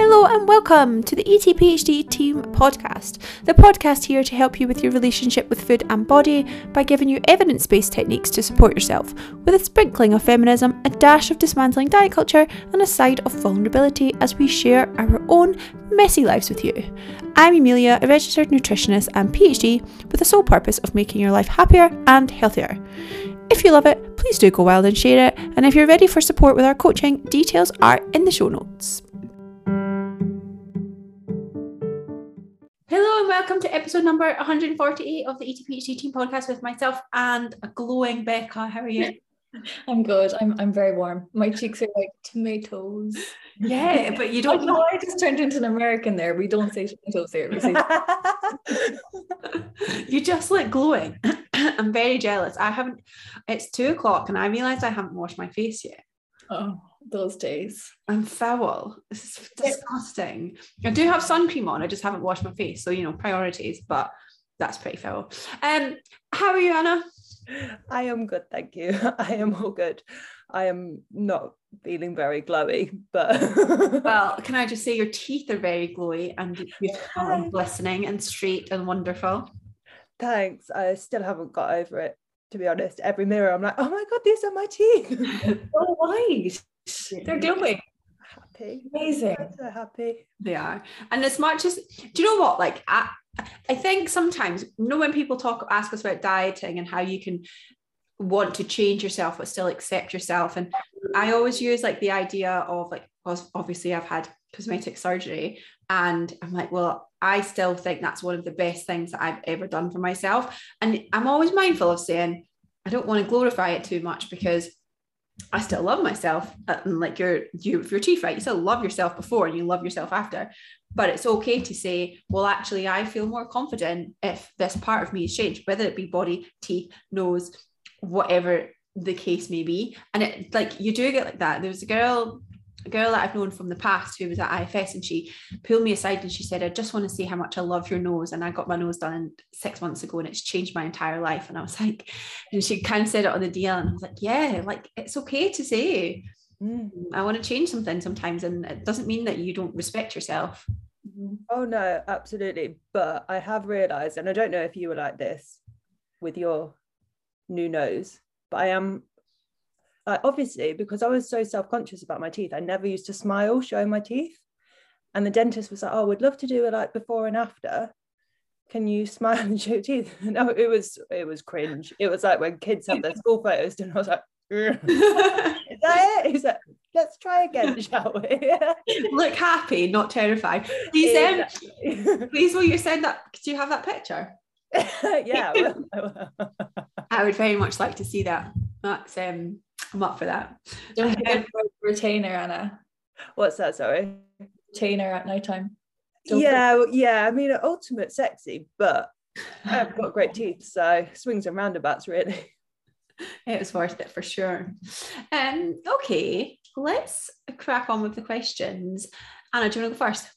Hello and welcome to the ETPHD Team Podcast, the podcast here to help you with your relationship with food and body by giving you evidence based techniques to support yourself, with a sprinkling of feminism, a dash of dismantling diet culture, and a side of vulnerability as we share our own messy lives with you. I'm Emilia, a registered nutritionist and PhD with the sole purpose of making your life happier and healthier. If you love it, please do go wild and share it, and if you're ready for support with our coaching, details are in the show notes. Hello and welcome to episode number 148 of the ETPHD Team Podcast with myself and a glowing Becca. How are you? I'm good. I'm I'm very warm. My cheeks are like tomatoes. Yeah, but you don't know. I just turned into an American there. We don't say tomatoes there. We say you just look glowing. I'm very jealous. I haven't. It's two o'clock and I realised I haven't washed my face yet. Oh, those days. I'm foul. This is disgusting. I do have sun cream on. I just haven't washed my face. So, you know, priorities, but that's pretty foul. Um, how are you, Anna? I am good, thank you. I am all good. I am not feeling very glowy, but well, can I just say your teeth are very glowy and beautiful and glistening and straight and wonderful. Thanks. I still haven't got over it to be honest. Every mirror, I'm like, oh my god, these are my teeth. oh, white. They're glowing. Happy. Amazing. So happy. They are. And as much as do you know what? Like I I think sometimes you know when people talk ask us about dieting and how you can want to change yourself but still accept yourself. And I always use like the idea of like obviously I've had cosmetic surgery and I'm like, well, I still think that's one of the best things that I've ever done for myself. And I'm always mindful of saying, I don't want to glorify it too much because I still love myself. Uh, and like you're you if you're teeth right, you still love yourself before and you love yourself after. But it's okay to say, well, actually, I feel more confident if this part of me is changed, whether it be body, teeth, nose, whatever the case may be. And it like you do get like that. There was a girl a girl that I've known from the past who was at IFS and she pulled me aside and she said, I just want to see how much I love your nose. And I got my nose done six months ago and it's changed my entire life. And I was like, and she kind of said it on the deal. And I was like, yeah, like it's okay to say, mm, I want to change something sometimes. And it doesn't mean that you don't respect yourself. Mm-hmm. Oh, no, absolutely. But I have realized, and I don't know if you were like this with your new nose, but I am obviously because I was so self-conscious about my teeth, I never used to smile showing my teeth. And the dentist was like, "Oh, we'd love to do it like before and after. Can you smile and show teeth?" No, it was it was cringe. It was like when kids have their school photos, and I was like, "Is that it?" He's like, "Let's try again, shall we?" Look happy, not terrified. Please, um, please, will you send that? Do you have that picture? yeah, I. I would very much like to see that. That's um I'm up for that. Don't forget retainer, Anna. What's that? Sorry. Retainer at nighttime. Don't yeah, well, yeah. I mean, ultimate sexy, but I've got great teeth, so swings and roundabouts, really. It was worth it for sure. Um, okay, let's crack on with the questions. Anna, do you want to go first?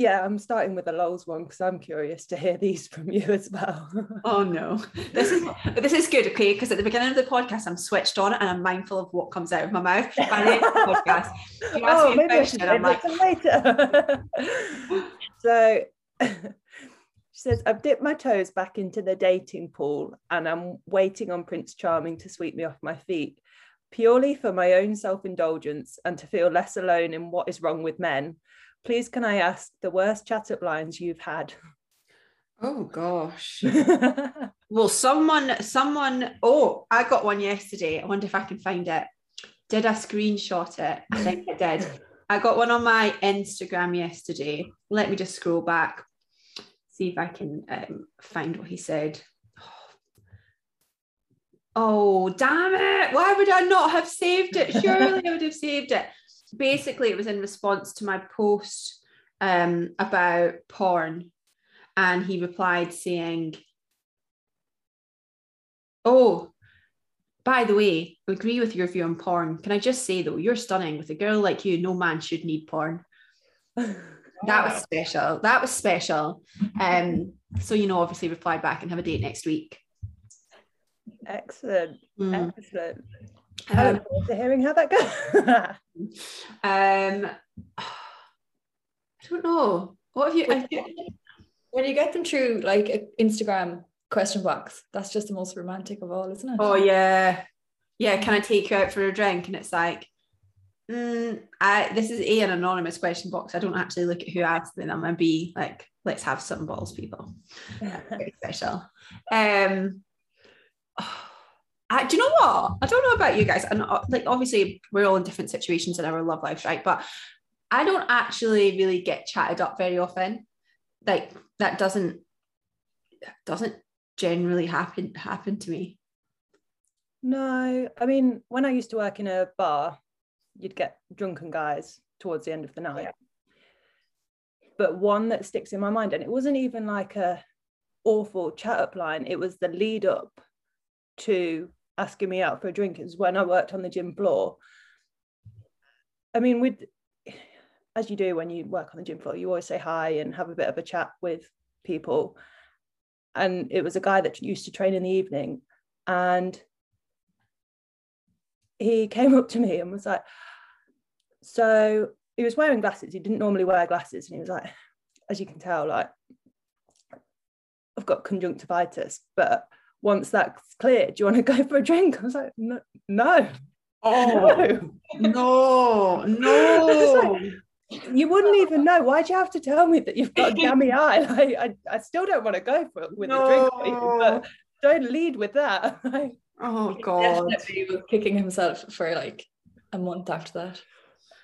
Yeah, I'm starting with the lols one because I'm curious to hear these from you as well. oh no, this is this is good, okay? Because at the beginning of the podcast, I'm switched on and I'm mindful of what comes out of my mouth. By the end of the podcast, you ask oh, me a question, I'm like, later. so. She says, I've dipped my toes back into the dating pool and I'm waiting on Prince Charming to sweep me off my feet, purely for my own self indulgence and to feel less alone in what is wrong with men please can I ask the worst chat up lines you've had? Oh gosh. well, someone, someone, oh, I got one yesterday. I wonder if I can find it. Did I screenshot it? I think I did. I got one on my Instagram yesterday. Let me just scroll back, see if I can um, find what he said. Oh, damn it. Why would I not have saved it? Surely I would have saved it basically it was in response to my post um, about porn. And he replied saying oh by the way I agree with your view on porn. Can i just say though you're stunning. With a girl like you no man should need porn. That was special. That was special. Um so you know obviously reply back and have a date next week. Excellent. Mm. excellent I look forward to hearing how that goes. um, I don't know. What have you? When- you- When you get them through like Instagram question box, that's just the most romantic of all, isn't it? oh yeah, yeah. Can I take you out for a drink? And it's like, mm, I this is a an anonymous question box. I don't actually look at who asked them. and B like, let's have some balls, people. Very special. Um, I, do you know what? I don't know about you guys, and uh, like obviously we're all in different situations in our love lives, right? But I don't actually really get chatted up very often. Like that doesn't doesn't generally happen happen to me. No, I mean, when I used to work in a bar, you'd get drunken guys towards the end of the night. But one that sticks in my mind, and it wasn't even like a awful chat up line, it was the lead up to asking me out for a drink. Is when I worked on the gym floor. I mean, with as you do when you work on the gym floor, you always say hi and have a bit of a chat with people. And it was a guy that used to train in the evening, and he came up to me and was like, so he was wearing glasses. He didn't normally wear glasses. And he was like, as you can tell, like, I've got conjunctivitis, but once that's clear, do you want to go for a drink? I was like, oh, no, no, Oh no. no, no. You wouldn't even know. Why'd you have to tell me that you've got a gammy eye? Like, I, I still don't want to go for with a drink, you, but don't lead with that. Like, Oh god. Definitely was kicking himself for like a month after that.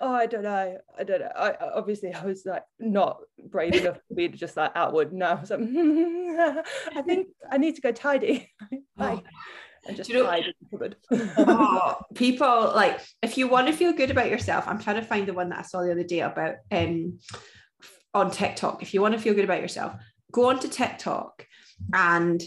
Oh, I don't know. I don't know. I obviously I was like not brave enough to be just like outward. No, I was like, I think I need to go tidy. Bye. And just you know- hide in the cupboard. oh, people like if you want to feel good about yourself i'm trying to find the one that i saw the other day about um on tiktok if you want to feel good about yourself go onto tiktok and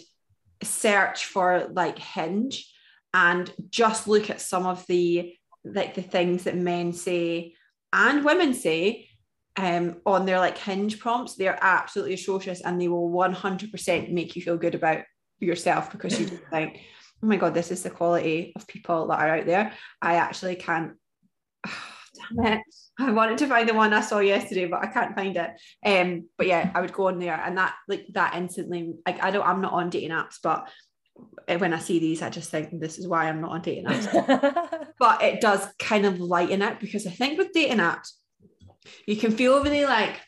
search for like hinge and just look at some of the like the things that men say and women say um on their like hinge prompts they're absolutely atrocious and they will 100% make you feel good about yourself because you just think oh my god this is the quality of people that are out there. I actually can't damn it. I wanted to find the one i saw yesterday but i can't find it. Um but yeah i would go on there and that like that instantly like i don't i'm not on dating apps but Eh, when i see these i just think this is why i'm not on dating apps. But it does kind of lighten it because I think with dating apps, you can feel really like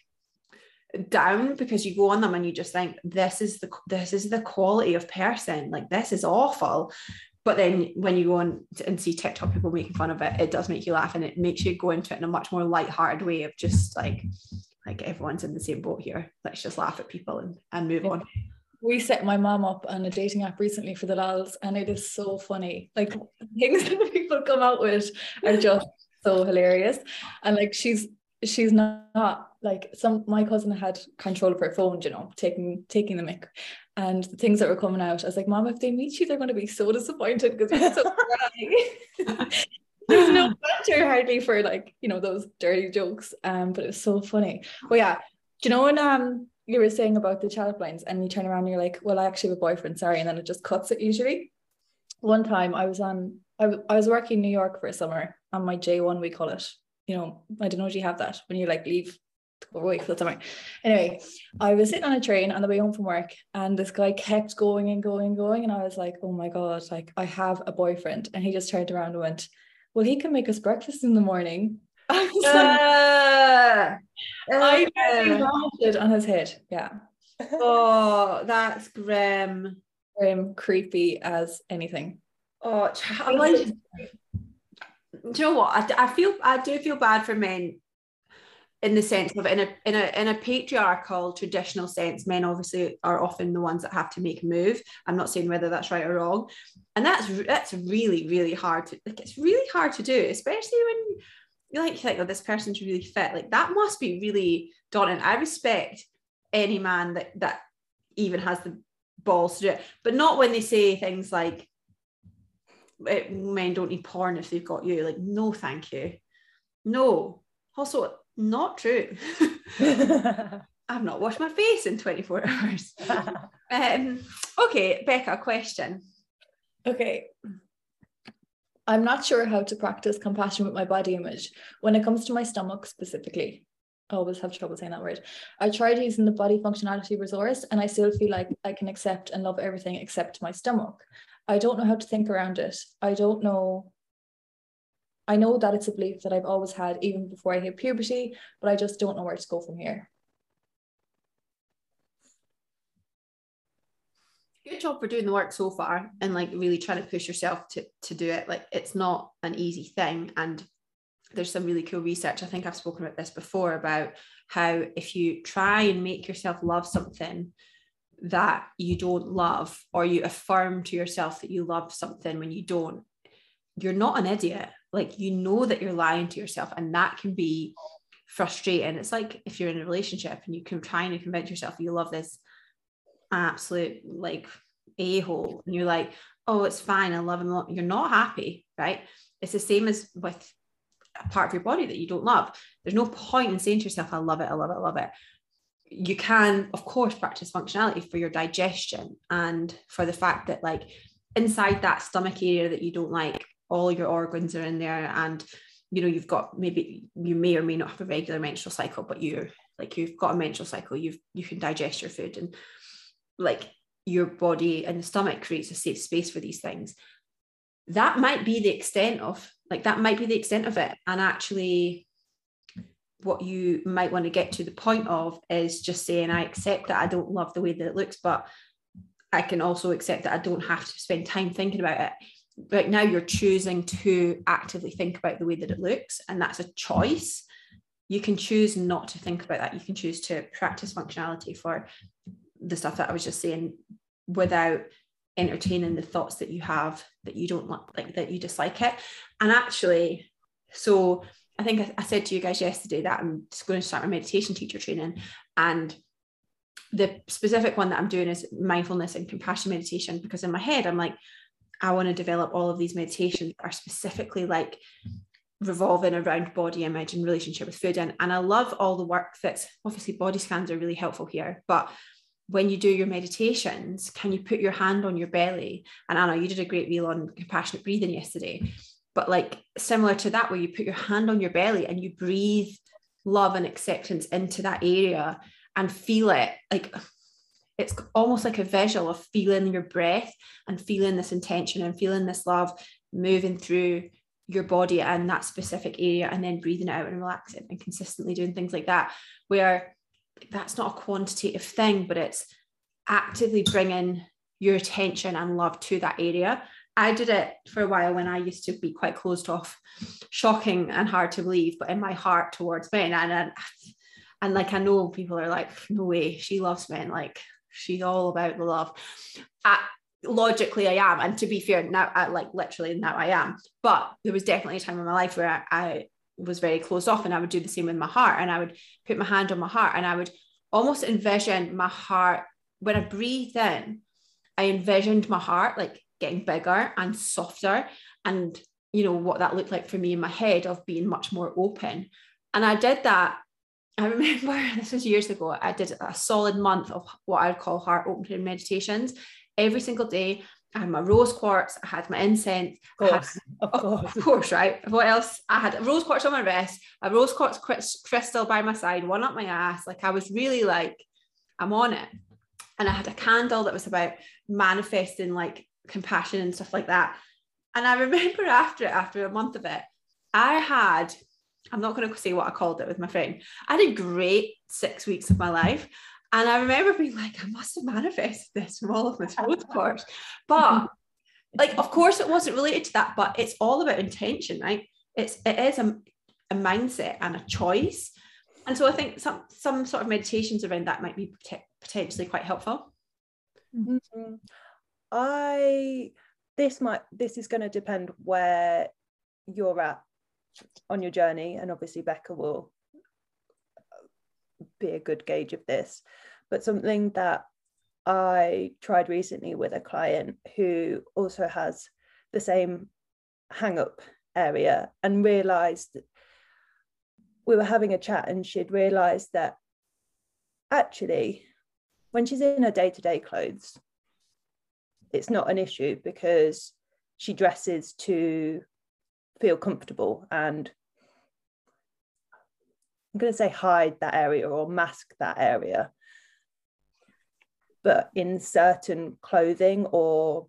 down because you go on them and you just think this is the this is the quality of person. Like this is awful. But then when you go on and see TikTok people making fun of it it does make you laugh and it makes you go into it in a much more light-hearted way of just like like everyone's in the same boat here. Let's just laugh at people and, and move Yeah. on We set my mom up on a dating app recently for the lads, and it is so funny. Like things that people come out with are just so hilarious. And like she's she's not like some my cousin had control of her phone, you know, taking taking the mic. And the things that were coming out, I was like, Mom, if they meet you, they're going to be so disappointed because you're so dry. There's no banter hardly for like, you know, those dirty jokes. Um, but it was so funny. But yeah, do you know when um you were saying about the chat lines and you turn around and you're like, well, I actually have a boyfriend, sorry, and then it just cuts it usually. One time I was on, I, w- I was working in New York for a summer on my J1, we call it. You know, I don't know if you have that when you like leave away for the summer. Anyway, I was sitting on a train on the way home from work and this guy kept going and going and going. And I was like, oh my God, like I have a boyfriend. And he just turned around and went, well, he can make us breakfast in the morning. I was like, uh, I vomited uh, on his head. Yeah. oh that's grim Grim, creepy as anything. Oh, ch- I'm like, do you know what? I, I feel I do feel bad for men in the sense of in a in a in a patriarchal traditional sense, men obviously are often the ones that have to make a move. I'm not saying whether that's right or wrong, and that's that's really really hard to like. It's really hard to do, especially when you like think, oh, this person's really fit. Like that must be really daunting. I respect any man that that even has the balls to do it, but not when they say things like eh, men don't need porn if they've got you. Like, no, thank you. No. Also, not true. I've not washed my face in 24 hours. Um, okay, Becca, question. Okay. I'm not sure how to practice compassion with my body image when it comes to my stomach specifically. I always have trouble saying that word. I tried using the body functionality resource and I still feel like I can accept and love everything except my stomach. I don't know how to think around it. I don't know. I know that it's a belief that I've always had even before I hit puberty, but I just don't know where to go from here. Good job for doing the work so far and like really trying to push yourself to to do it. Like it's not an easy thing and there's some really cool research. I think I've spoken about this before about how if you try and make yourself love something that you don't love, or you affirm to yourself that you love something when you don't, you're not an idiot. Like you know that you're lying to yourself, and that can be frustrating. It's like if you're in a relationship and you can try and convince yourself you love this absolute like a hole, and you're like, oh, it's fine, I love him. You're not happy, right? It's the same as with a part of your body that you don't love. There's no point in saying to yourself, I love it, I love it, I love it. You can, of course, practice functionality for your digestion and for the fact that, like, inside that stomach area that you don't like, all your organs are in there. And, you know, you've got maybe you may or may not have a regular menstrual cycle, but you're like, you've got a menstrual cycle, you've, you can digest your food and like your body and the stomach creates a safe space for these things. That might be the extent of like that might be the extent of it. And actually what you might want to get to the point of is just saying i accept that i don't love the way that it looks but i can also accept that i don't have to spend time thinking about it. Right now you're choosing to actively think about the way that it looks and that's a choice. You can choose not to think about that. You can choose to practice functionality for the stuff that i was just saying without entertaining the thoughts that you have that you don't like, like that you dislike it. And actually, so I think I, I said to you guys yesterday that I'm just going to start my meditation teacher training. And the specific one that I'm doing is mindfulness and compassion meditation because in my head, I'm like, I want to develop all of these meditations that are specifically like revolving around body image and relationship with food. And, and I love all the work that's obviously body scans are really helpful here, but when you do your meditations, can you put your hand on your belly? And Anna, you did a great reel on compassionate breathing yesterday, but like similar to that, where you put your hand on your belly and you breathe love and acceptance into that area and feel it like it's almost like a visual of feeling your breath and feeling this intention and feeling this love moving through your body and that specific area and then breathing it out and relaxing and consistently doing things like that where that's not a quantitative thing, but it's actively bringing your attention and love to that area. I did it for a while when I used to be quite closed off, shocking and hard to believe, but in my heart towards men. And, and, and like I know people are like, no way, she loves men. Like she's all about the love. I, logically, I am. And to be fair, now I like literally now I am. But there was definitely a time in my life where I, I was very closed off and I would do the same with my heart and I would put my hand on my heart and I would almost envision my heart when I breathed in I envisioned my heart like getting bigger and softer and you know what that looked like for me in my head of being much more open. And I did that I remember this was years ago I did a solid month of what I'd call heart opening meditations. Every single day I had my rose quartz, I had my incense, of course, had, of, course. of course, right? What else? I had a rose quartz on my wrist, a rose quartz crystal by my side, one up my ass. Like I was really like, I'm on it. And I had a candle that was about manifesting like compassion and stuff like that. And I remember after it, after a month of it, I had, I'm not going to say what I called it with my friend. I had a great six weeks of my life. And I remember being like, I must have manifested this from all of this rose quartz. But like, of course, it wasn't related to that, but it's all about intention, right? It's it is a, a mindset and a choice. And so I think some some sort of meditations around that might be potentially quite helpful. Mm-hmm. I this might this is going to depend where you're at on your journey, and obviously Becca will be a good gauge of this. But something that I tried recently with a client who also has the same hang up area and realized we were having a chat and she'd realized that actually when she's in her day-to-day clothes it's not an issue because she dresses to feel comfortable and I'm going to say hide that area or mask that area. But in certain clothing or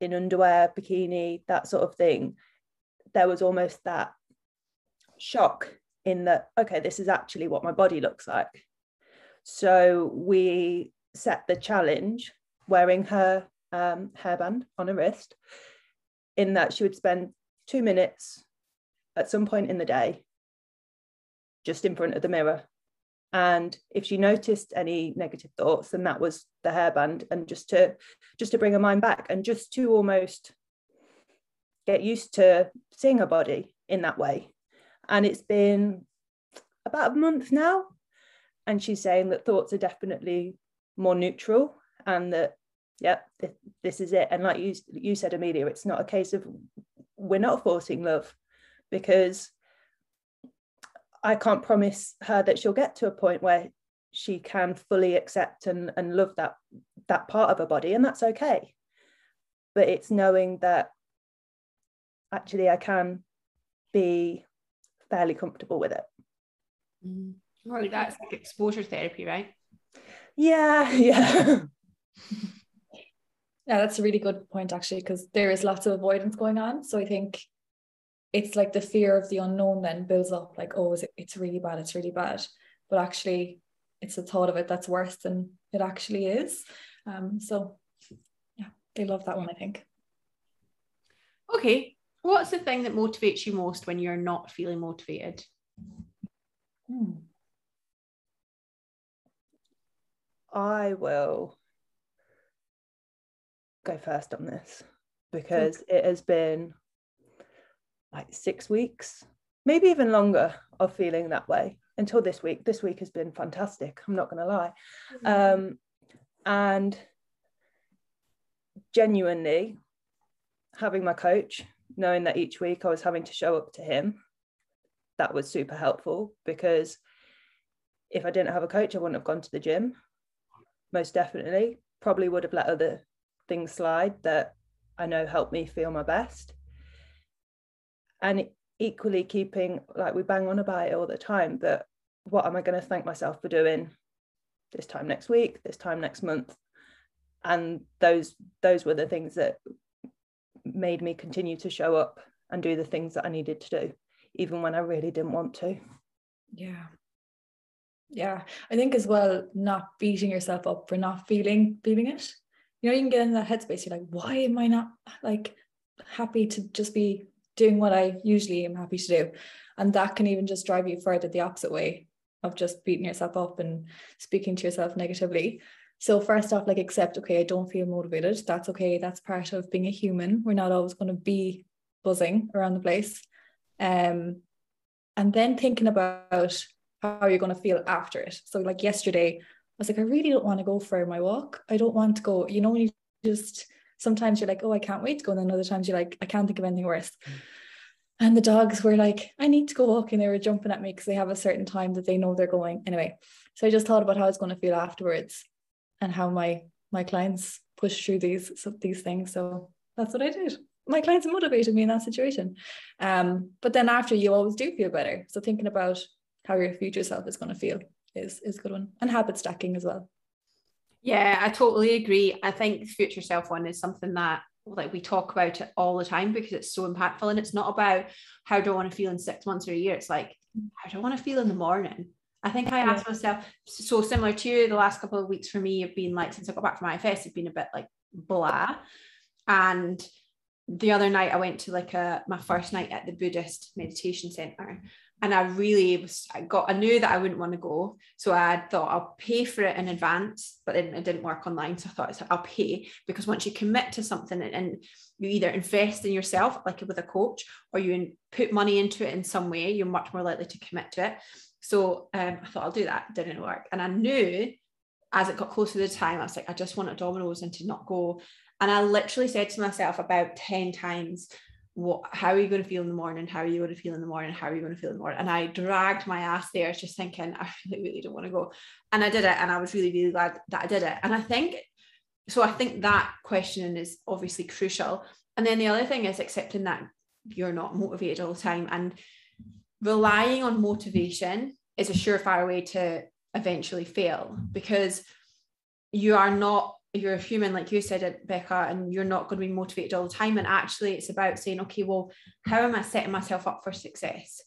in underwear, bikini, that sort of thing, there was almost that shock in that, okay, this is actually what my body looks like. So we set the challenge wearing her um, hairband on her wrist, in that she would spend two minutes at some point in the day just in front of the mirror. And if she noticed any negative thoughts, then that was the hairband, and just to just to bring her mind back and just to almost get used to seeing her body in that way. And it's been about a month now, and she's saying that thoughts are definitely more neutral, and that yep, this is it. And like you you said, Amelia, it's not a case of we're not forcing love because I can't promise her that she'll get to a point where she can fully accept and, and love that that part of her body and that's okay. But it's knowing that actually I can be fairly comfortable with it. Mm. well that's like exposure therapy right? Yeah yeah. Yeah that's a really good point actually because there is lots of avoidance going on. So I think it's like the fear of the unknown then builds up like oh it, it's really bad it's really bad. But actually it's the thought of it that's worse than it actually is. Um so yeah they love that one i think. Okay what's the thing that motivates you most when you're not feeling motivated? Hmm. i will go first on this because it has been like six weeks, maybe even longer of feeling that way until this week. This week has been fantastic. I'm not going to lie. Mm-hmm. Um, and genuinely having my coach, knowing that each week I was having to show up to him, that was super helpful because if I didn't have a coach, I wouldn't have gone to the gym. Most definitely, probably would have let other things slide that I know helped me feel my best and equally keeping like we bang on about it all the time but what am i going to thank myself for doing this time next week this time next month? And those those were the things that made me continue to show up and do the things that i needed to do even when i really didn't want to. Yeah. Yeah. I think as well not beating yourself up for not feeling feeling it. You know you can get in that headspace you're like why am i not like happy to just be doing what I usually am happy to do. And that can even just drive you further the opposite way of just beating yourself up and speaking to yourself negatively. So first off, like accept, okay, I don't feel motivated. That's okay. That's part of being a human. We're not always going to be buzzing around the place. Um, and then thinking about how you're going to feel after it. So like yesterday, I was like, I really don't want to go for my walk. I don't want to go, you know, when you just sometimes you're like, oh, I can't wait to go. And then other times you're like, I can't think of anything worse. And the dogs were like, I need to go walking. They were jumping at me because they have a certain time that they know they're going. Anyway, so I just thought about how I was going to feel afterwards and how my my clients push through these these things. So that's what I did. My clients motivated me in that situation. Um, but then after you always do feel better. So thinking about how your future self is going to feel is is a good one. And habit stacking as well. Yeah, I totally agree. I think future self one is something that like we talk about it all the time because it's so impactful and it's not about how do I want to feel in six months or a year. It's like how do I want to feel in the morning? I think I asked myself so similar to you the last couple of weeks for me have been like since I got back from IFS have been a bit like blah and the other night I went to like a my first night at the Buddhist meditation center and I really was I got I knew that I wouldn't want to go. So I thought I'll pay for it in advance but then it didn't work online. So I thought I'll pay. Because once you commit to something and, and you either invest in yourself like with a coach or you put money into it in some way you're much more likely to commit to it. So um, I thought I'll do that. Didn't work. And I knew as it got closer to the time I was like I just want a Domino's and to not go. And I literally said to myself about 10 times what how are you going to feel in the morning? How are you going to feel in the morning? How are you going to feel in the morning? And i dragged my ass there just thinking i really really don't want to go. And i did it and i was really really glad that i did it. And i think so i think that question is obviously crucial. And then the other thing is accepting that you're not motivated all the time and relying on motivation is a surefire way to eventually fail because you are not you're a human like you said it becca and you're not going to be motivated all the time. And actually it's about saying okay well how am i setting myself up for success?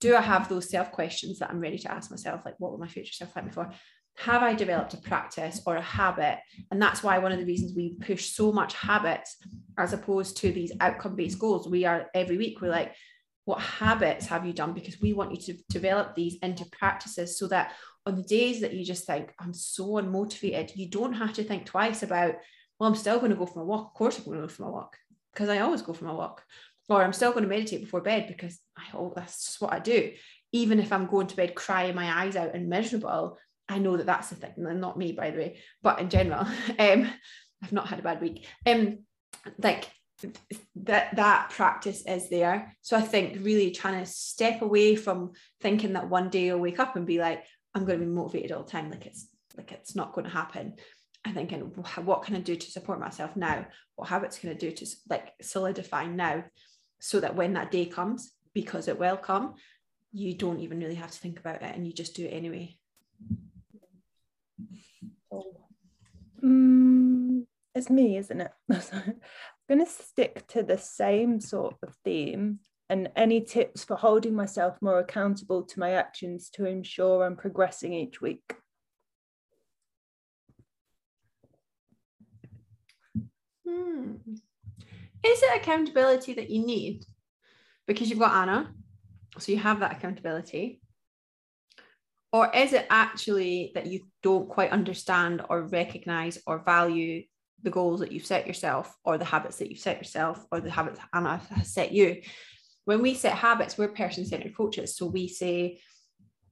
Do i have those self questions that i'm ready to ask myself like what will my future self like me for have i developed a practice or a habit? And that's why one of the reasons we push so much habits as opposed to these outcome based goals. We are every week we're like what habits have you done? Because we want you to develop these into practices so that on the days that you just think i'm so unmotivated you don't have to think twice about well i'm still going to go for a walk. Of course i'm going to go for a walk because i always go for my walk. Or i'm still going to meditate before bed because i oh that's just what i do. Even if i'm going to bed crying my eyes out and miserable i know that that's the thing and not me by the way but in general. Um i've not had a bad week. Um like that that practice is there. So i think really trying to step away from thinking that one day you'll wake up and be like i'm going to be motivated all the time like it's like it's not going to happen. I'm thinking what can i do to support myself now? What habits can i do to like solidify now so that when that day comes because it will come you don't even really have to think about it and you just do it anyway. Mm, it's me isn't it? I'm going to stick to the same sort of theme and any tips for holding myself more accountable to my actions to ensure I'm progressing each week? Hmm. Is it accountability that you need? Because you've got Anna, so you have that accountability. Or is it actually that you don't quite understand or recognize or value the goals that you've set yourself or the habits that you've set yourself or the habits Anna has set you. When we set habits, we're person centered coaches. So we say,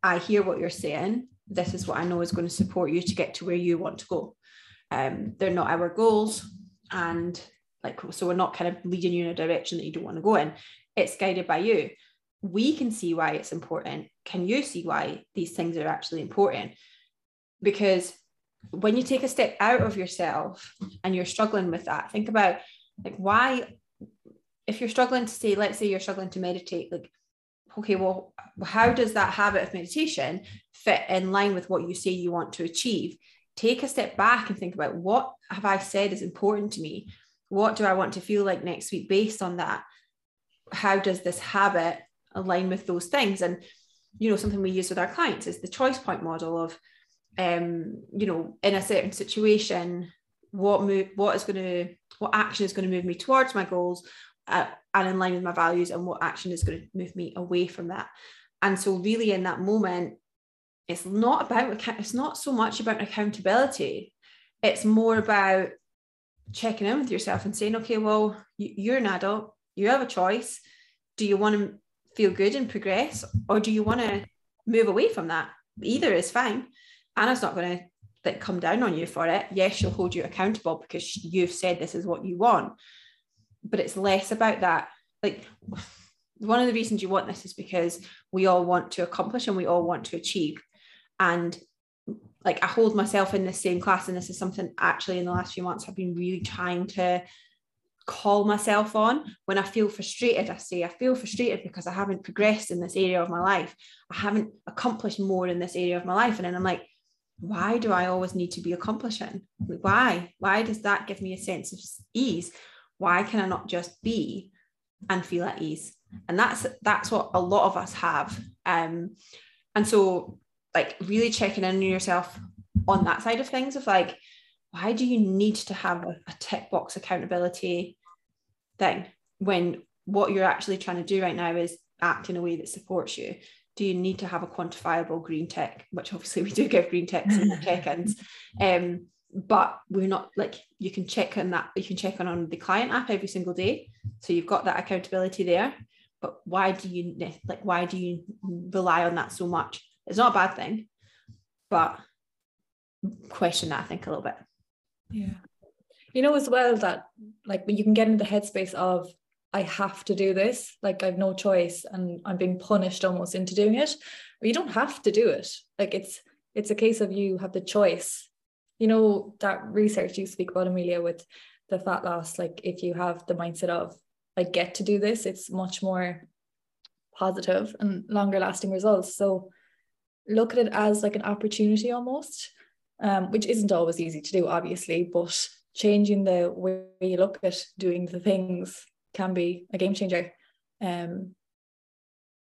I hear what you're saying. This is what I know is going to support you to get to where you want to go. Um, they're not our goals. And like, so we're not kind of leading you in a direction that you don't want to go in. It's guided by you. We can see why it's important. Can you see why these things are actually important? Because when you take a step out of yourself and you're struggling with that, think about like why, if you're struggling to say, let's say you're struggling to meditate, like, okay, well, how does that habit of meditation fit in line with what you say you want to achieve? Take a step back and think about what have I said is important to me? What do I want to feel like next week based on that? How does this habit align with those things? And you know, something we use with our clients is the choice point model of um, you know, in a certain situation, what move, what is going to, what action is going to move me towards my goals, uh, and in line with my values, and what action is going to move me away from that. And so, really, in that moment, it's not about it's not so much about accountability. It's more about checking in with yourself and saying, okay, well, you're an adult, you have a choice. Do you want to feel good and progress, or do you want to move away from that? Either is fine. Anna's not going to like come down on you for it. Yes, she'll hold you accountable because you've said this is what you want. But it's less about that. Like one of the reasons you want this is because we all want to accomplish and we all want to achieve. And like I hold myself in the same class, and this is something actually in the last few months I've been really trying to call myself on when I feel frustrated. I say, I feel frustrated because I haven't progressed in this area of my life. I haven't accomplished more in this area of my life. And then I'm like, why do I always need to be accomplishing? Why? Why does that give me a sense of ease? Why can I not just be and feel at ease? And that's that's what a lot of us have. Um, and so like really checking in on yourself on that side of things of like, why do you need to have a, a tick box accountability thing when what you're actually trying to do right now is act in a way that supports you? do you need to have a quantifiable green tick which obviously we do give green ticks in the check-ins um, but we're not like you can check on that you can check on on the client app every single day so you've got that accountability there but why do you like why do you rely on that so much it's not a bad thing but question that i think a little bit yeah you know as well that like when you can get in the headspace of I have to do this, like I've no choice and I'm being punished almost into doing it. But you don't have to do it. Like it's it's a case of you have the choice. You know, that research you speak about, Amelia, with the fat loss, like if you have the mindset of I get to do this, it's much more positive and longer lasting results. So look at it as like an opportunity almost, um, which isn't always easy to do, obviously, but changing the way you look at doing the things can be a game changer. Um,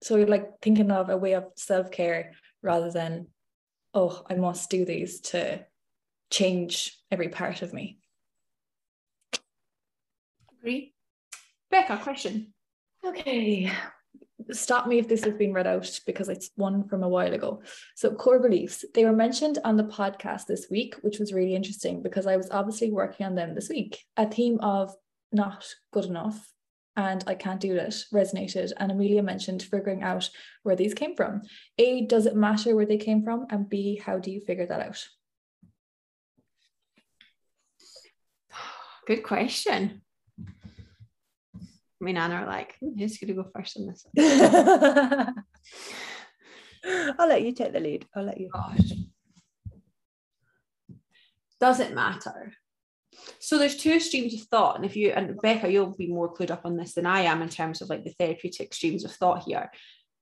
so you're like thinking of a way of self-care rather than, oh, I must do these to change every part of me. Agree. Becca, question. Okay. Stop me if this has been read out because it's one from a while ago. So, core beliefs, they were mentioned on the podcast this week, which was really interesting because I was obviously working on them this week. A theme of not good enough and I can't do it resonated. And Amelia mentioned figuring out where these came from. A, does it matter where they came from? And B, how do you figure that out? Good question. Me and Anna are like, hmm, who's going to go first on this? I'll let you take the lead. I'll let you. Gosh. Does it matter? So there's two streams of thought, and if you and Becca, you'll be more clued up on this than I am in terms of like the therapeutic streams of thought here.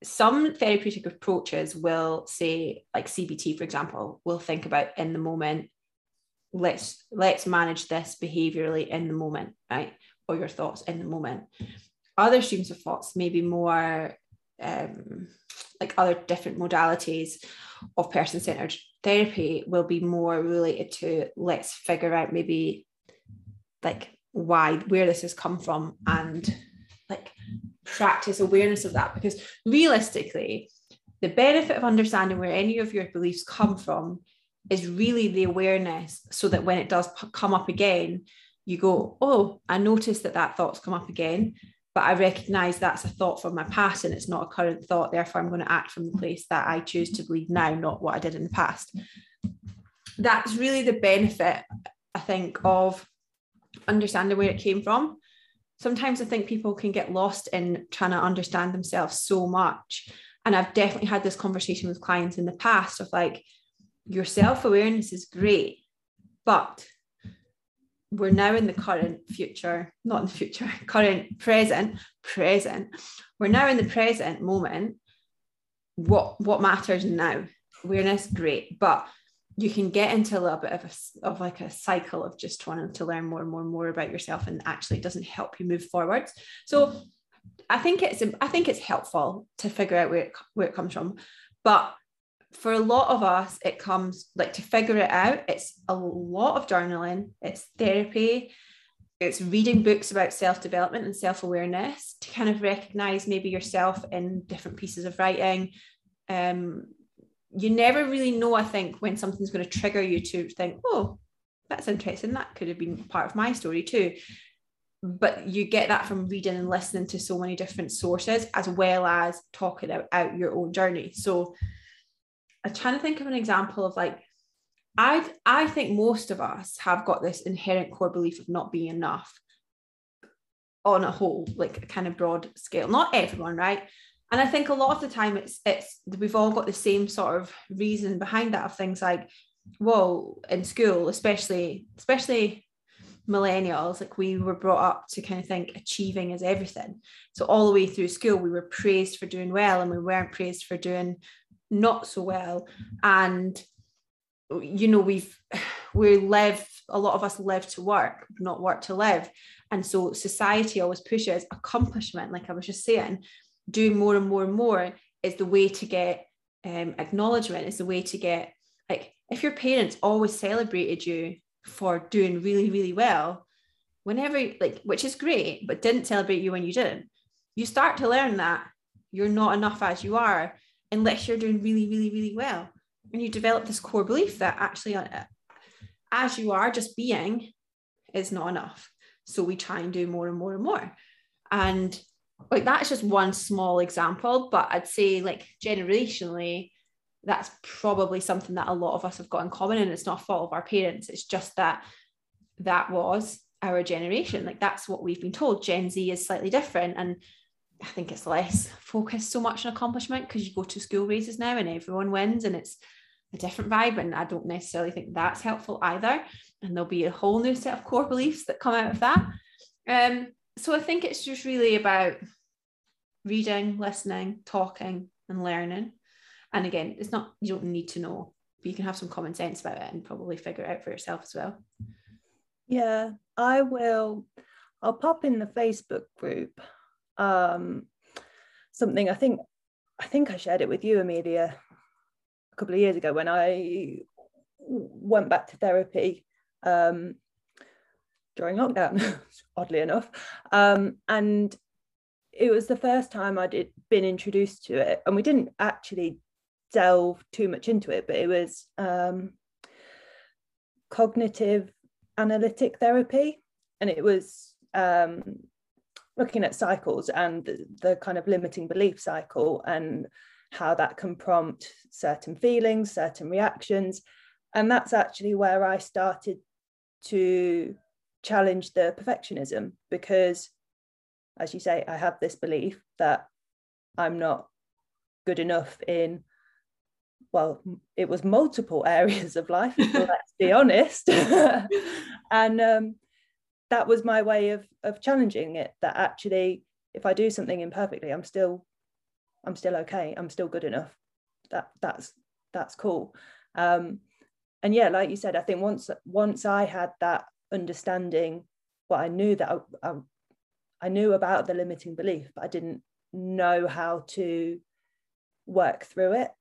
Some therapeutic approaches will say, like CBT, for example, will think about in the moment. Let's let's manage this behaviorally in the moment, right? Or your thoughts in the moment. Other streams of thoughts may be more um, like other different modalities of person centered therapy will be more related to let's figure out maybe like why where this has come from and like practice awareness of that because realistically the benefit of understanding where any of your beliefs come from is really the awareness so that when it does come up again you go oh i noticed that that thought's come up again but I recognize that's a thought from my past and it's not a current thought. Therefore, I'm going to act from the place that I choose to believe now, not what I did in the past. That's really the benefit, I think, of understanding where it came from. Sometimes I think people can get lost in trying to understand themselves so much. And I've definitely had this conversation with clients in the past of like, your self awareness is great, but we're now in the current future, not in the future, current present, present. We're now in the present moment. What what matters now? Awareness, great, but you can get into a little bit of a, of like a cycle of just wanting to learn more and more and more about yourself, and actually it doesn't help you move forwards. So I think it's I think it's helpful to figure out where it, where it comes from, but for a lot of us, it comes like to figure it out. It's a lot of journaling, it's therapy, it's reading books about self development and self awareness to kind of recognize maybe yourself in different pieces of writing. Um, you never really know, I think, when something's going to trigger you to think, oh, that's interesting. That could have been part of my story too. But you get that from reading and listening to so many different sources, as well as talking out, out your own journey. So, I'm trying to think of an example of like I I think most of us have got this inherent core belief of not being enough on a whole, like a kind of broad scale. Not everyone, right? And I think a lot of the time it's it's we've all got the same sort of reason behind that of things like, well, in school, especially especially millennials, like we were brought up to kind of think achieving is everything. So all the way through school, we were praised for doing well and we weren't praised for doing not so well. And you know we've we live a lot of us live to work not work to live. And so society always pushes accomplishment like i was just saying doing more and more and more is the way to get um, acknowledgement is the way to get like if your parents always celebrated you for doing really really well whenever like which is great but didn't celebrate you when you didn't you start to learn that you're not enough as you are unless you're doing really, really, really well. And you develop this core belief that actually, uh, as you are, just being is not enough. So we try and do more and more and more. And like that's just one small example, but I'd say like generationally, that's probably something that a lot of us have got in common. And it's not a fault of our parents. It's just that that was our generation. Like that's what we've been told. Gen Z is slightly different. And I think it's less focused so much on accomplishment because you go to school races now and everyone wins and it's a different vibe. And I don't necessarily think that's helpful either. And there'll be a whole new set of core beliefs that come out of that. Um, so I think it's just really about reading, listening, talking, and learning. And again, it's not you don't need to know, but you can have some common sense about it and probably figure it out for yourself as well. Yeah, I will. I'll pop in the Facebook group. Um, something I think I think I shared it with you, Amelia, a couple of years ago when I went back to therapy um, during lockdown, oddly enough. Um, and it was the first time I'd been introduced to it. And we didn't actually delve too much into it, but it was um, cognitive analytic therapy. And it was um, looking at cycles and the, the kind of limiting belief cycle and how that can prompt certain feelings, certain reactions. And that's actually where I started to challenge the perfectionism because, as you say, I have this belief that I'm not good enough in, well, it was multiple areas of life, let's be honest. and um, that was my way of of challenging it that actually if i do something imperfectly i'm still i'm still okay i'm still good enough. That that's that's cool. Um and yeah like you said i think once once i had that understanding well i knew that I, I, I knew about the limiting belief but i didn't know how to work through it.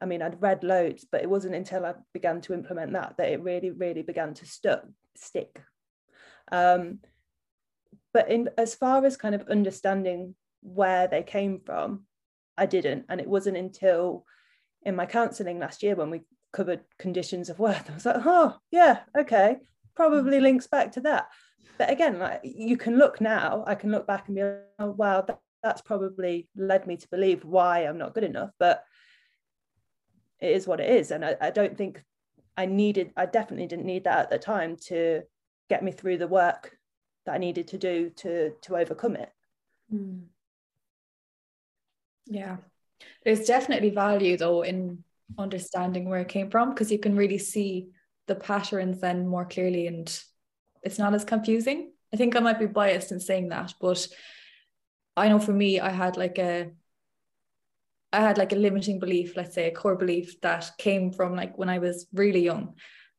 I mean i'd read loads but it wasn't until i began to implement that that it really really began to stuck stick um, but in as far as kind of understanding where they came from, I didn't. And it wasn't until in my counselling last year when we covered conditions of worth, I was like, oh yeah, okay, probably links back to that. But again, like you can look now, I can look back and be like, oh wow, that, that's probably led me to believe why I'm not good enough. But it is what it is. And I, I don't think I needed, I definitely didn't need that at the time to get me through the work that I needed to do to to overcome it. Mm. Yeah, there's definitely value though in understanding where it came from because you can really see the patterns then more clearly and it's not as confusing. I think I might be biased in saying that, but I know for me, I had like a I had like a limiting belief, let's say a core belief that came from like when I was really young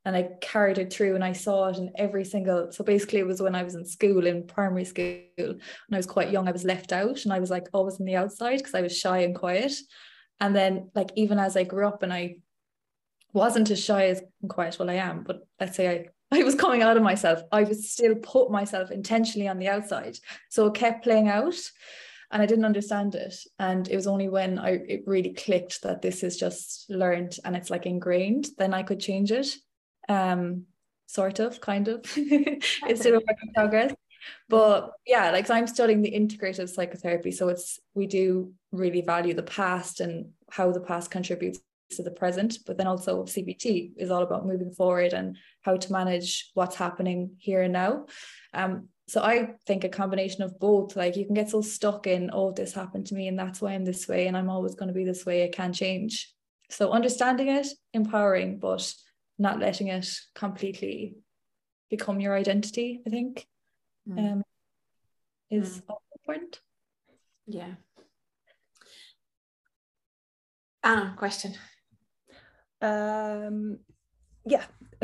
and I carried it through and I saw it in every single so basically it was when I was in school in primary school and I was quite young I was left out and I was like always on the outside because I was shy and quiet. And then like even as I grew up and I wasn't as shy as quiet well I am but let's say I I was coming out of myself I was still put myself intentionally on the outside. So it kept playing out and I didn't understand it. And it was only when I it really clicked that this is just learned and it's like ingrained, then I could change it um, sort of, kind of. it's still a work in progress. But yeah, like so I'm studying the integrative psychotherapy. So it's we do really value the past and how the past contributes to the present, but then also CBT is all about moving forward and how to manage what's happening here and now. Um, so I think a combination of both, like you can get so stuck in, oh, this happened to me and that's why I'm this way and I'm always going to be this way. I can't change. So understanding it, empowering, but not letting it completely become your identity, I think, mm. um, is mm. important. Yeah. Anna, question. Um, yeah.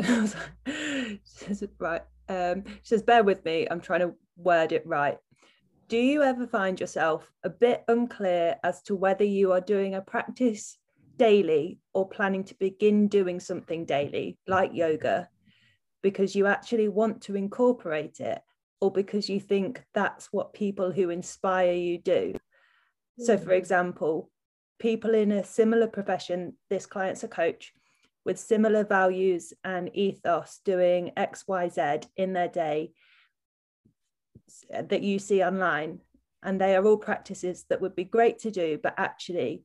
right. Um, she says, bear with me. I'm trying to word it right. Do you ever find yourself a bit unclear as to whether you are doing a practice daily or planning to begin doing something daily, like yoga, because you actually want to incorporate it or because you think that's what people who inspire you do. So, for mm. example, people in a similar profession, this client's a coach with similar values and ethos doing XYZ in their day that you see online. And they are all practices that would be great to do, but actually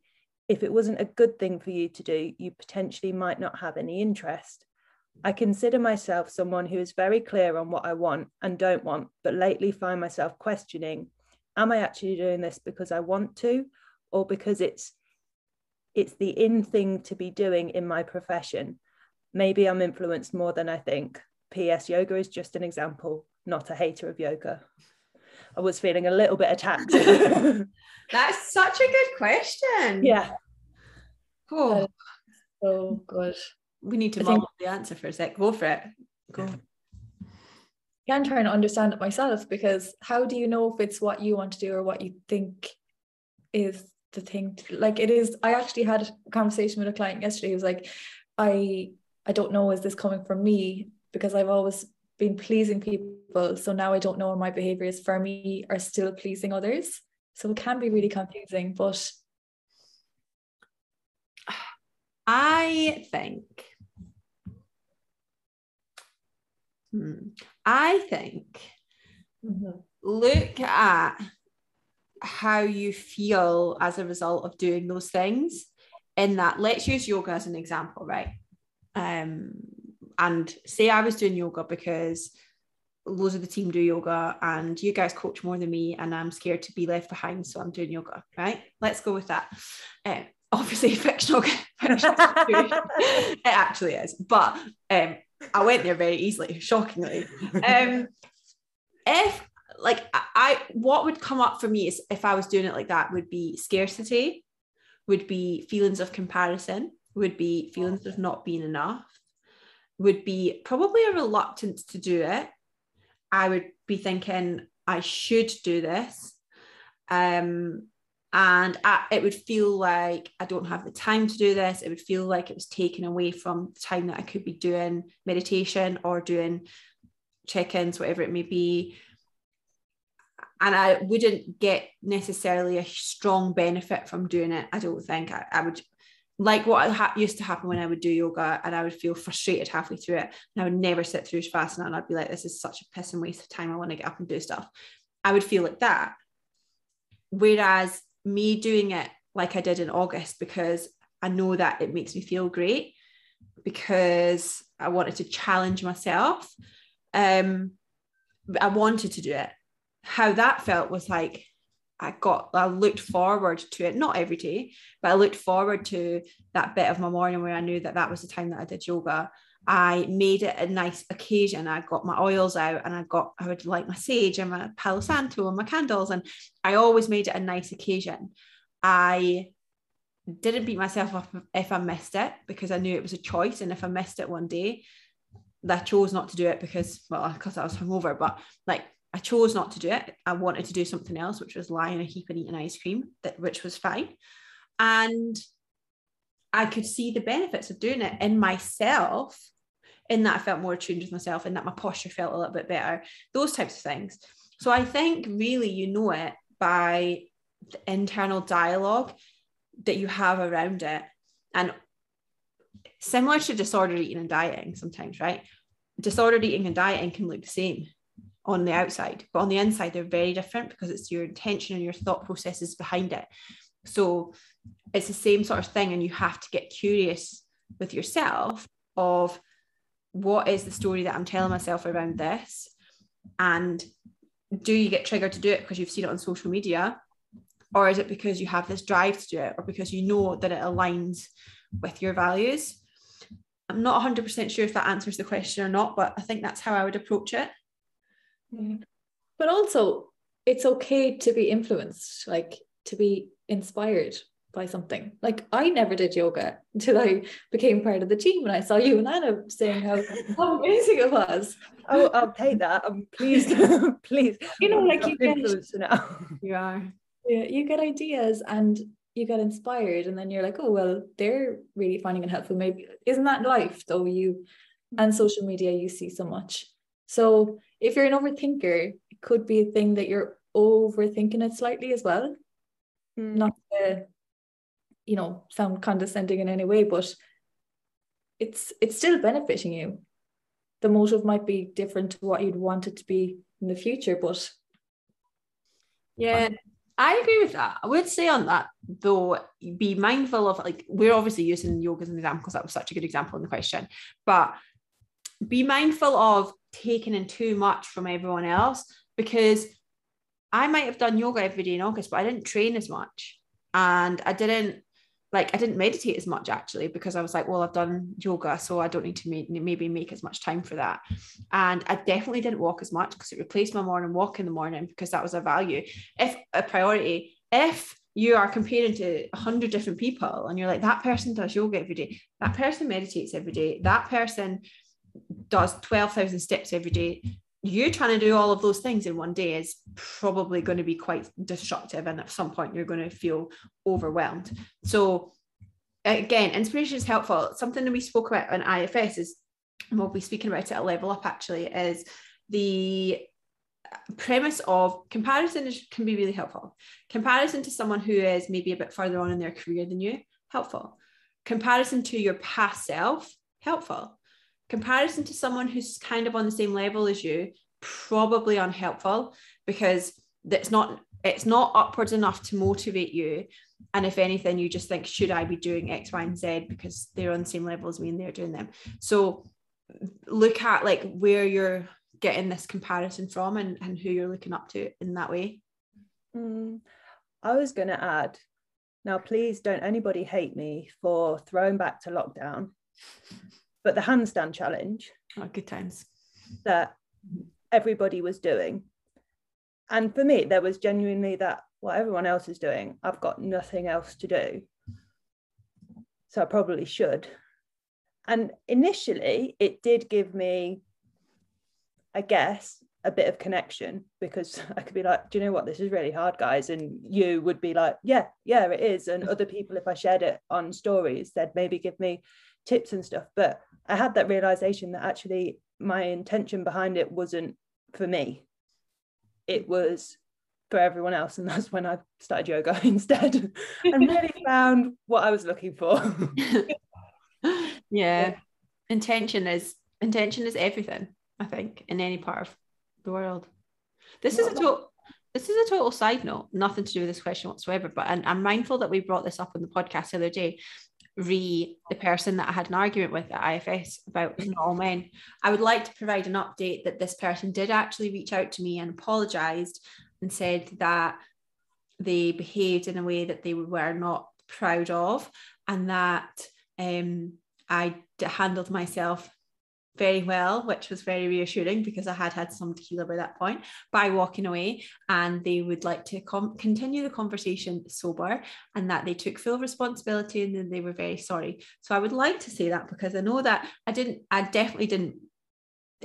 if it wasn't a good thing for you to do, you potentially might not have any interest. I consider myself someone who is very clear on what I want and don't want, but lately find myself questioning am I actually doing this because I want to or because it's it's the in thing to be doing in my profession. Maybe I'm influenced more than I think. PS yoga is just an example, not a hater of yoga. I was feeling a little bit attacked. That's such a good question. Yeah. Uh, oh, So good. we need to mull the answer for a sec. Go for it. Go. Yeah, I'm trying to understand it myself because how do you know if it's what you want to do or what you think is the thing to, like it is I actually had a conversation with a client yesterday who was like I I don't know is this coming from me because I've always been pleasing people. So now I don't know my behavior is. For me or still pleasing others. So it can be really confusing but I think. Hmm, I think look at how you feel as a result of doing those things in that let's use yoga as an example right? Um and say i was doing yoga because loads of the team do yoga and you guys coach more than me and i'm scared to be left behind so i'm doing yoga right? Let's go with that. Um, obviously fictional, fictional it actually is. But um i went there very easily shockingly. Um if like I what would come up for me is if I was doing it like that would be scarcity, would be feelings of comparison, would be feelings of not being enough, would be probably a reluctance to do it. I would be thinking I should do this. Um and I, it would feel like I don't have the time to do this. It would feel like it was taken away from the time that I could be doing meditation or doing check-ins, whatever it may be and I wouldn't get necessarily a strong benefit from doing it. I don't think I, I would like what ha- used to happen when I would do yoga and I would feel frustrated halfway through it and I would never sit through Shavasana and I'd be like, this is such a piss and waste of time. I want to get up and do stuff. I would feel like that. Whereas me doing it like I did in August because I know that it makes me feel great because I wanted to challenge myself. Um, I wanted to do it how that felt was like I got I looked forward to it. Not every day but I looked forward to that bit of my morning where I knew that that was the time that I did yoga. I made it a nice occasion. I got my oils out and I got I would light my sage and my palo santo and my candles and I always made it a nice occasion. I didn't beat myself up if I missed it because I knew it was a choice and if I missed it one day I chose not to do it because well because I was hungover but like I chose not to do it. I wanted to do something else, which was lie in a heap and eat an ice cream, that which was fine. And I could see the benefits of doing it in myself, in that I felt more attuned with myself, and that my posture felt a little bit better, those types of things. So I think really you know it by the internal dialogue that you have around it. And similar to disordered eating and dieting sometimes, right? Disordered eating and dieting can look the same on the outside, but on the inside, they're very different because it's your intention and your thought processes behind it. So it's the same sort of thing, and you have to get curious with yourself of what is the story that I'm telling myself around this, and do you get triggered to do it because you've seen it on social media, or is it because you have this drive to do it, or because you know that it aligns with your values? I'm not 100% sure if that answers the question or not, but I think that's how I would approach it. Mm-hmm. but also it's okay to be influenced like to be inspired by something like I never did yoga until I became part of the team and I saw you and Anna saying how, how amazing it was Oh, I'll take that. Um, I'm pleased. please. You know, like you get- influencer now. You are. yeah, you get ideas and you get inspired and then you're like oh well they're really finding it helpful maybe isn't that life though you and mm-hmm. social media you see so much so if you're an overthinker it could be a thing that you're overthinking it slightly as well Mm. not to you know sound condescending in any way but it's it's still benefiting you the motive might be different to what you'd want it to be in the future but Yeah, I agree with that. I would say on that though, be mindful of like we're obviously using yoga as an example because that was such a good example in the question, but be mindful of taking in too much from everyone else because I might have done yoga every day in August, but I didn't train as much, and I didn't like I didn't meditate as much actually because I was like, well, I've done yoga, so I don't need to maybe make as much time for that. And I definitely didn't walk as much because it replaced my morning walk in the morning because that was a value. If a priority, if you are comparing to a hundred different people and you're like that person does yoga every day that person meditates every day that person does 12,000 steps every day you trying to do all of those things in one day is probably going to be quite destructive and at some point you're going to feel overwhelmed so again inspiration is helpful something that we spoke about on ifs is we'll be speaking about it at a level up actually is the premise of comparison is, can be really helpful. Comparison to someone who is maybe a bit further on in their career than you, helpful. Comparison to your past self, helpful. Comparison to someone who's kind of on the same level as you, probably unhelpful because it's not it's not upwards enough to motivate you. And if anything, you just think, should I be doing X, Y, and Z because they're on the same level as me and they're doing them. So look at like where you're getting this comparison from and, and who you're looking up to in that way. Mm, I was going to add now, please don't anybody hate me for throwing back to lockdown, but the handstand challenge. Oh, good times. That everybody was doing. And for me, there was genuinely that what everyone else is doing, I've got nothing else to do. So I probably should. And initially, it did give me I guess, a bit of connection because I could be like, do you know what? This is really hard, guys. And you would be like, yeah, yeah, it is. And other people, if I shared it on stories, they'd maybe give me tips and stuff. But I had that realization that actually my intention behind it wasn't for me, it was for everyone else. And that's when I started yoga instead and really found what I was looking for. yeah. yeah. Intention is intention is everything. I think, in any part of the world. This is a total this is a total side note, nothing to do with this question whatsoever. But and I'm mindful that we brought this up on the podcast the other day. Re the person that I had an argument with at IFS about not all men. I would like to provide an update that this person did actually reach out to me and apologized and said that they behaved in a way that they were not proud of and that um, I handled myself very well, which was very reassuring because I had had some tequila by that point by walking away. And they would like to com- continue the conversation sober and that they took full responsibility and then they were very sorry. So I would like to say that because I know that I didn't, I definitely didn't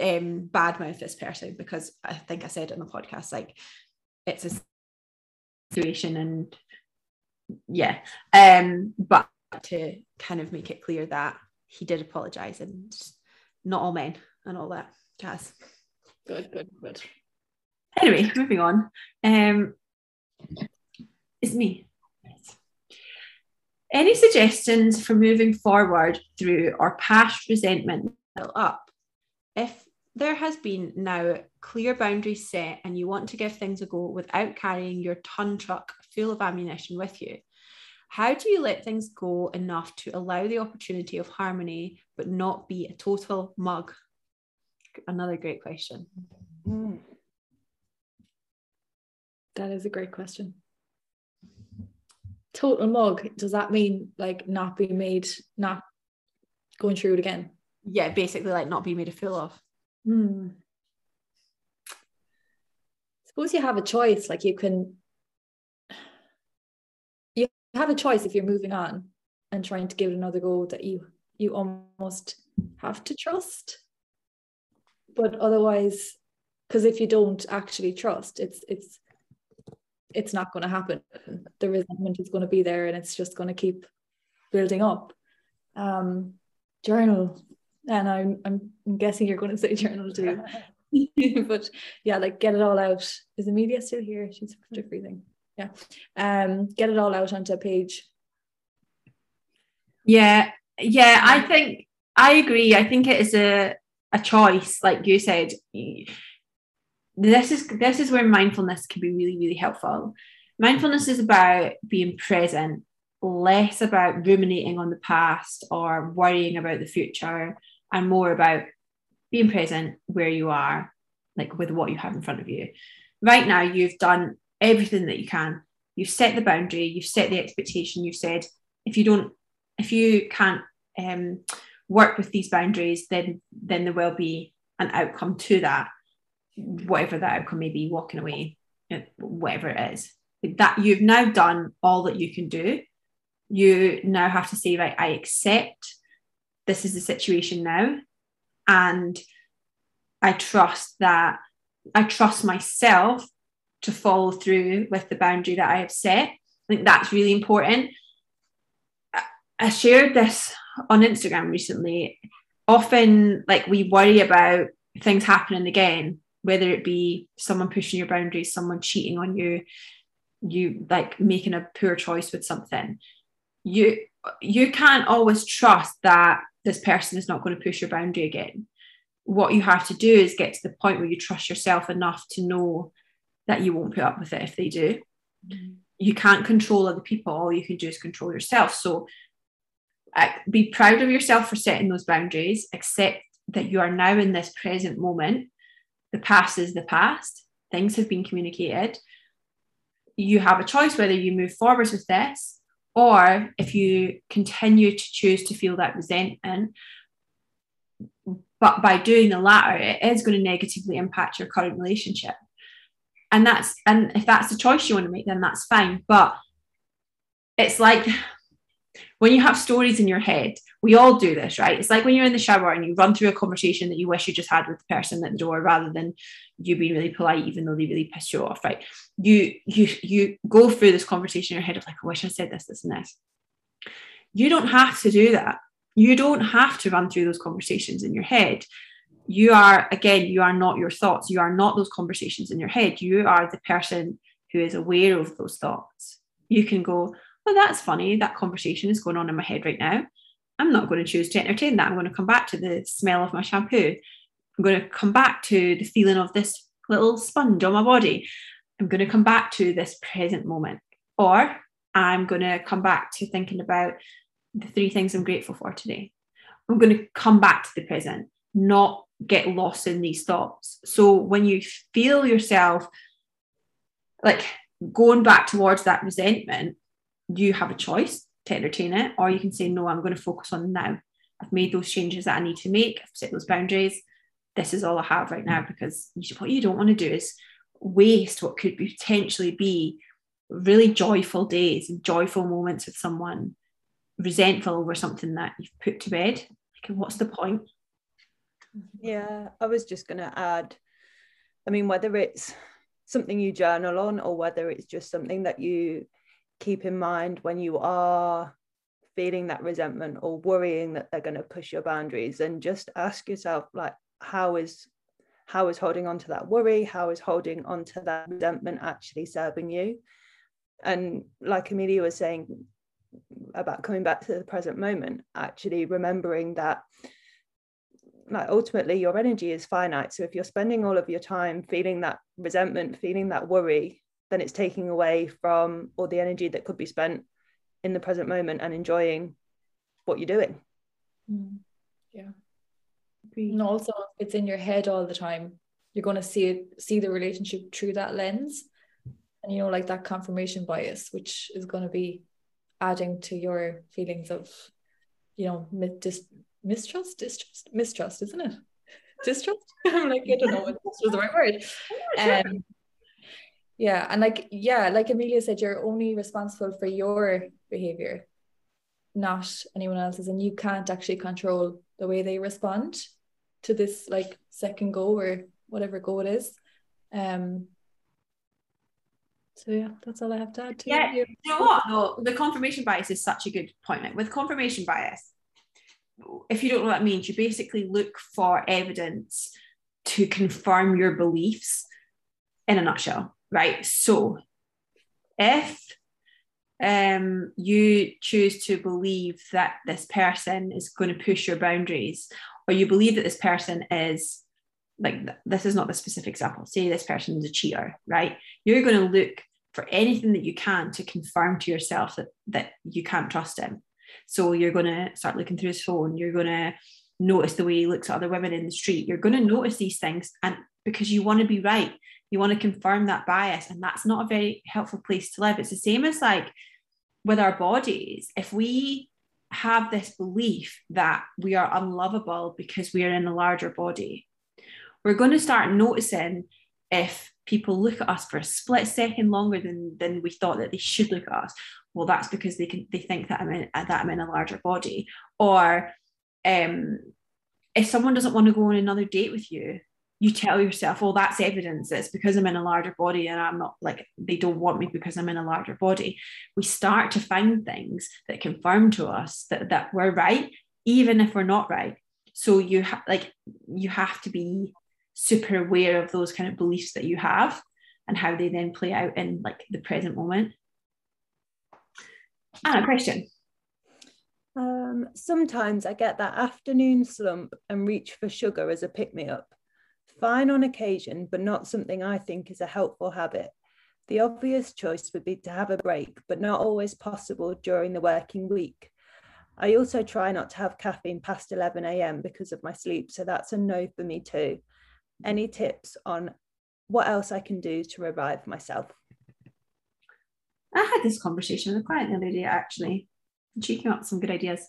um, badmouth this person because I think I said on the podcast like it's a situation and yeah. Um, but to kind of make it clear that he did apologize and not all men and all that jazz. Good, good, good. Anyway, moving on. Um, it's me. Any suggestions for moving forward through our past resentment built up? If there has been now clear boundaries set and you want to give things a go without carrying your ton truck full of ammunition with you, how do you let things go enough to allow the opportunity of harmony, but not be a total mug? Another great question. Mm. That is a great question. Total mug, does that mean like not be made, not going through it again? Yeah, basically like not being made a fool of. Hmm. Suppose you have a choice, like you can have a choice if you're moving on and trying to give it another go that you you almost have to trust. But otherwise because if you don't actually trust it's it's it's not going to happen. The resentment is going to be there and it's just going to keep building up. Um journal. And I'm, I'm guessing you're going to say journal too. But yeah like get it all out. Is Amelia still here? She's after freezing yeah. Um get it all out onto a page. Yeah yeah i think i agree. I think it is a a choice like you said. This is this is where mindfulness can be really really helpful. Mindfulness is about being present less about ruminating on the past or worrying about the future and more about being present where you are like with what you have in front of you. Right now you've done everything that you can. You've set the boundary, you've set the expectation, you've said, if you don't, if you can't um, work with these boundaries, then then there will be an outcome to that, whatever that outcome may be, walking away, whatever it is. that you've now done all that you can do. You now have to say, right, I accept this is the situation now. And I trust that I trust myself to follow through with the boundary that I have set. I think that's really important. I shared this on Instagram recently. Often, like, we worry about things happening again, whether it be someone pushing your boundaries, someone cheating on you, you like making a poor choice with something. You you can't always trust that this person is not going to push your boundary again. What you have to do is get to the point where you trust yourself enough to know that you won't put up with it if they do. Mm-hmm. You can't control other people. All you can do is control yourself. So be proud of yourself for setting those boundaries. Accept that you are now in this present moment. The past is the past. Things have been communicated. You have a choice whether you move forwards with this or if you continue to choose to feel that resentment. But by doing the latter, it is going to negatively impact your current relationship and that's and if that's the choice you want to make then that's fine but it's like when you have stories in your head we all do this right? It's like when you're in the shower and you run through a conversation that you wish you just had with the person at the door rather than you being really polite even though they really pissed you off right? You you you go through this conversation in your head of like i wish i said this this and this. You don't have to do that. You don't have to run through those conversations in your head you are again you are not your thoughts. You are not those conversations in your head. You are the person who is aware of those thoughts. You can go well that's funny. That conversation is going on in my head right now. I'm not going to choose to entertain that. I'm going to come back to the smell of my shampoo. I'm going to come back to the feeling of this little sponge on my body. I'm going to come back to this present moment. Or i'm going to come back to thinking about the three things i'm grateful for today. I'm going to come back to the present not get lost in these thoughts. So when you feel yourself like going back towards that resentment, you have a choice to entertain it, or you can say, No, I'm going to focus on now. I've made those changes that I need to make, I've set those boundaries. This is all I have right now because what you don't want to do is waste what could potentially be really joyful days and joyful moments with someone resentful over something that you've put to bed. Like, what's the point? Yeah, I was just going to add, I mean, whether it's something you journal on or whether it's just something that you keep in mind when you are feeling that resentment or worrying that they're going to push your boundaries and just ask yourself like how is how is holding on to that worry? How is holding on to that resentment actually serving you? And like amelia was saying about coming back to the present moment actually remembering that like ultimately your energy is finite. So if you're spending all of your time feeling that resentment feeling that worry then it's taking away from all the energy that could be spent in the present moment and enjoying what you're doing. Mm. yeah. And also if it's in your head all the time you're going to see it see the relationship through that lens. And you know like that confirmation bias which is going to be adding to your feelings of you know dis- mistrust, distrust, mistrust, isn't it? Distrust? I'm like, I don't know if this was the right word. Um, yeah, and like, yeah, like Amelia said, you're only responsible for your behavior, not anyone else's, and you can't actually control the way they respond to this like second go or whatever go it is. Um, so yeah, that's all I have to add to yeah, you know what? No, the confirmation bias is such a good point. Like with confirmation bias, if you don't know what that means, you basically look for evidence to confirm your beliefs in a nutshell, right? So if um, you choose to believe that this person is going to push your boundaries, or you believe that this person is like this is not the specific example, say this person is a cheater, right? You're going to look for anything that you can to confirm to yourself that, that you can't trust him so you're going to start looking through his phone. You're going to notice the way he looks at other women in the street. You're going to notice these things. And because you want to be right, you want to confirm that bias. And that's not a very helpful place to live. It's the same as like with our bodies. If we have this belief that we are unlovable because we are in a larger body, we're going to start noticing if people look at us for a split second longer than than we thought that they should look at us well that's because they can they think that i'm in that i'm in a larger body. Or um if someone doesn't want to go on another date with you you tell yourself oh that's evidence it's because i'm in a larger body and i'm not like they don't want me because i'm in a larger body. We start to find things that confirm to us that that we're right even if we're not right. So you have like you have to be super aware of those kind of beliefs that you have and how they then play out in like the present moment. Anna, question. Um, sometimes I get that afternoon slump and reach for sugar as a pick me up. Fine on occasion, but not something I think is a helpful habit. The obvious choice would be to have a break, but not always possible during the working week. I also try not to have caffeine past 11 a.m. because of my sleep, so that's a no for me too any tips on what else I can do to revive myself? I had this conversation with a client the other day actually. And she came up with some good ideas.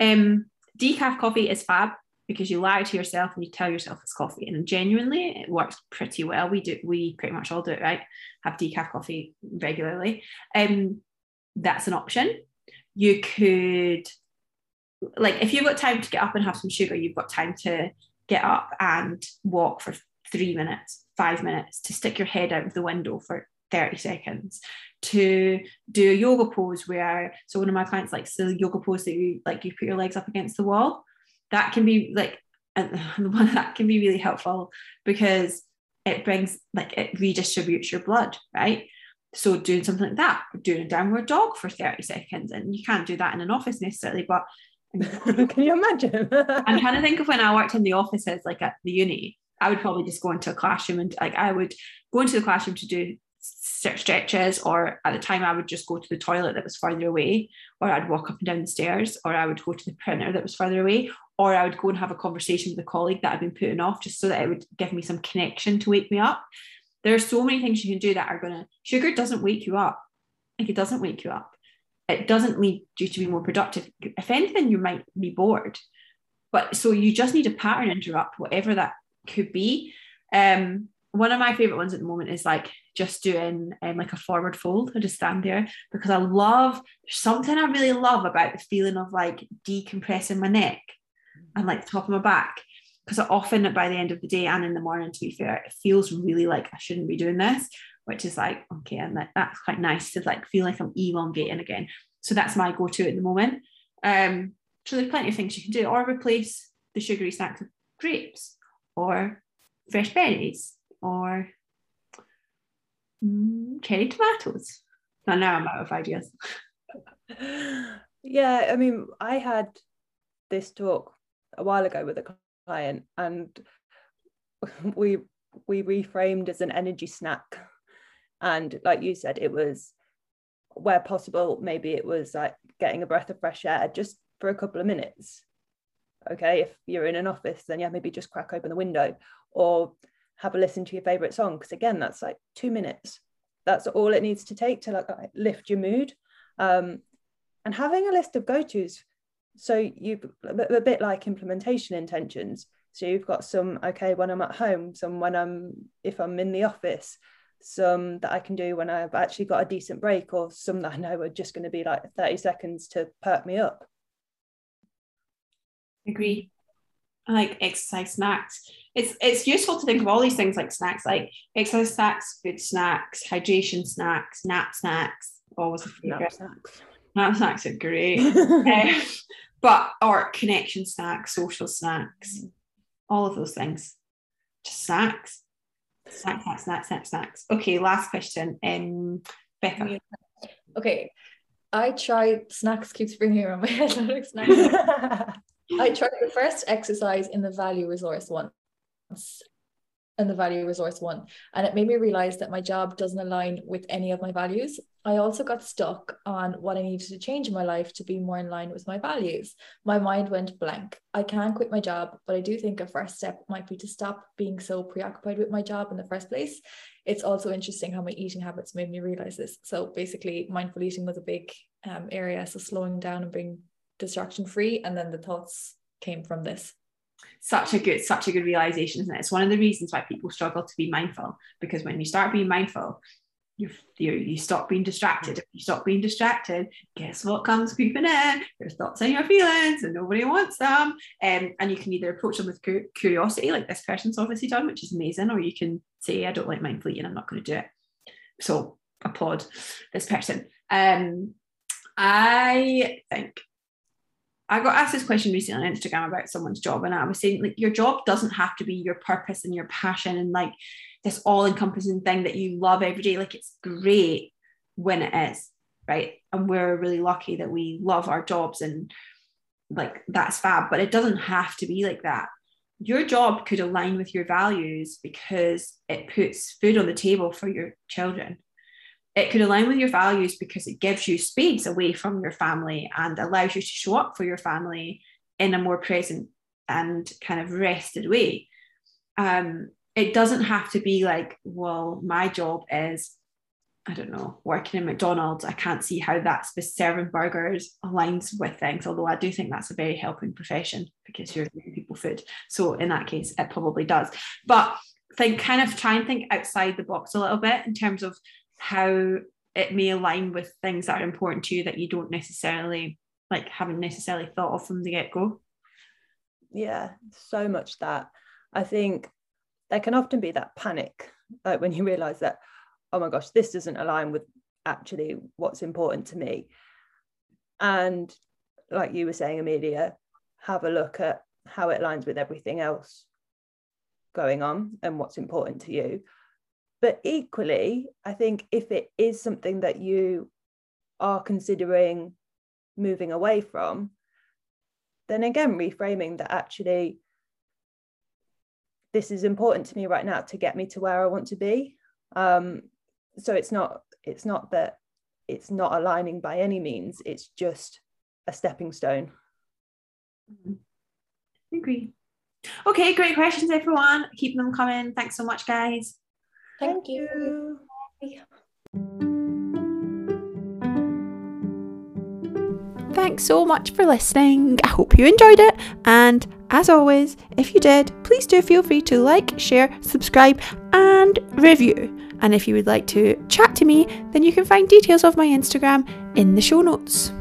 Um, decaf coffee is fab because you lie to yourself and you tell yourself it's coffee. And genuinely, it works pretty well. We do, we pretty much all do it, right? Have decaf coffee regularly. Um, that's an option. You could, like, if you've got time to get up and have some sugar, you've got time to get up and walk for three minutes, five minutes, to stick your head out of the window for 30 seconds, to do a yoga pose where, so one of my clients likes the yoga pose that you like, you put your legs up against the wall. That can be like, and one that can be really helpful because it brings, like, it redistributes your blood, right? So doing something like that, doing a downward dog for 30 seconds, and you can't do that in an office necessarily, but Can you imagine? I'm trying to think of when I worked in the offices, like at the uni. I would probably just go into a classroom and like I would go into the classroom to do stretches, or at the time I would just go to the toilet that was further away, or I'd walk up and down the stairs, or I would go to the printer that was further away, or I would go and have a conversation with a colleague that I'd been putting off just so that it would give me some connection to wake me up. There are so many things you can do that are gonna sugar doesn't wake you up. Like it doesn't wake you up it doesn't lead you to be more productive. If anything, you might be bored. But so you just need a pattern interrupt, whatever that could be. Um, one of my favorite ones at the moment is like just doing um, like a forward fold. I just stand there because I love something I really love about the feeling of like decompressing my neck and like the top of my back. Because often by the end of the day and in the morning, to be fair, it feels really like I shouldn't be doing this which is like okay and that, that's quite nice to like feel like i'm elongating again so that's my go-to at the moment um so there's plenty of things you can do or replace the sugary snacks with grapes or fresh berries or mm, cherry tomatoes. Now now i'm out of ideas. Yeah i mean i had this talk a while ago with a client and we we reframed as an energy snack. And like you said it was where possible maybe it was like getting a breath of fresh air just for a couple of minutes. Okay if you're in an office then yeah maybe just crack open the window. Or have a listen to your favorite song because again that's like two minutes that's all it needs to take to like lift your mood um, and having a list of go-to's so you a bit like implementation intentions so you've got some okay when i'm at home some when i'm if i'm in the office some that I can do when I've actually got a decent break, or some that I know are just going to be like 30 seconds to perk me up. Agree. Like exercise snacks. It's it's useful to think of all these things like snacks, like exercise snacks, food snacks, hydration snacks, nap snacks. Always a favorite. Nap snacks. Nap snacks are great. um, but or connection snacks, social snacks, mm. all of those things. Just snacks. Snacks, snacks, snacks, snacks, snacks. Okay, last question. Um, Becca. Okay, I tried snacks keeps bringing around my head. snacks. I tried the first exercise in the value resource once and the value resource one. And it made me realize that my job doesn't align with any of my values. I also got stuck on what I needed to change in my life to be more in line with my values. My mind went blank. I can quit my job, but I do think a first step might be to stop being so preoccupied with my job in the first place. It's also interesting how my eating habits made me realize this. So basically, mindful eating was a big um, area. So slowing down and being distraction free. And then the thoughts came from this. such a good such a good realization isn't it? It's one of the reasons why people struggle to be mindful because when you start being mindful you you, stop being distracted. If you stop being distracted guess what comes creeping in? Your thoughts and your feelings and nobody wants them. Um, and you can either approach them with curiosity like this person's obviously done which is amazing or you can say i don't like mindful eating i'm not going to do it. So applaud this person. Um i think I got asked this question recently on Instagram about someone's job, and I was saying, like, your job doesn't have to be your purpose and your passion and like this all encompassing thing that you love every day. Like, it's great when it is, right? And we're really lucky that we love our jobs and like that's fab, but it doesn't have to be like that. Your job could align with your values because it puts food on the table for your children it could align with your values because it gives you space away from your family and allows you to show up for your family in a more present and kind of rested way. Um, it doesn't have to be like, well, my job is, I don't know, working in McDonald's. I can't see how that's serving burgers aligns with things, although I do think that's a very helping profession because you're giving people food. So in that case, it probably does. But think kind of try and think outside the box a little bit in terms of how it may align with things that are important to you that you don't necessarily like haven't necessarily thought of from the get-go. Yeah so much that. I think there can often be that panic like when you realize that oh my gosh this doesn't align with actually what's important to me. And like you were saying amelia have a look at how it aligns with everything else going on and what's important to you but equally, I think if it is something that you are considering moving away from, then again, reframing that actually this is important to me right now to get me to where I want to be. Um, so it's not it's not that it's not aligning by any means. It's just a stepping stone. Mm-hmm. Agree. Okay, great questions, everyone. Keep them coming. Thanks so much, guys. Thank, you. Thanks so much for listening. I hope you enjoyed it. And as always, if you did, please do feel free to like, share, subscribe, and review. And if you would like to chat to me, then you can find details of my Instagram in the show notes.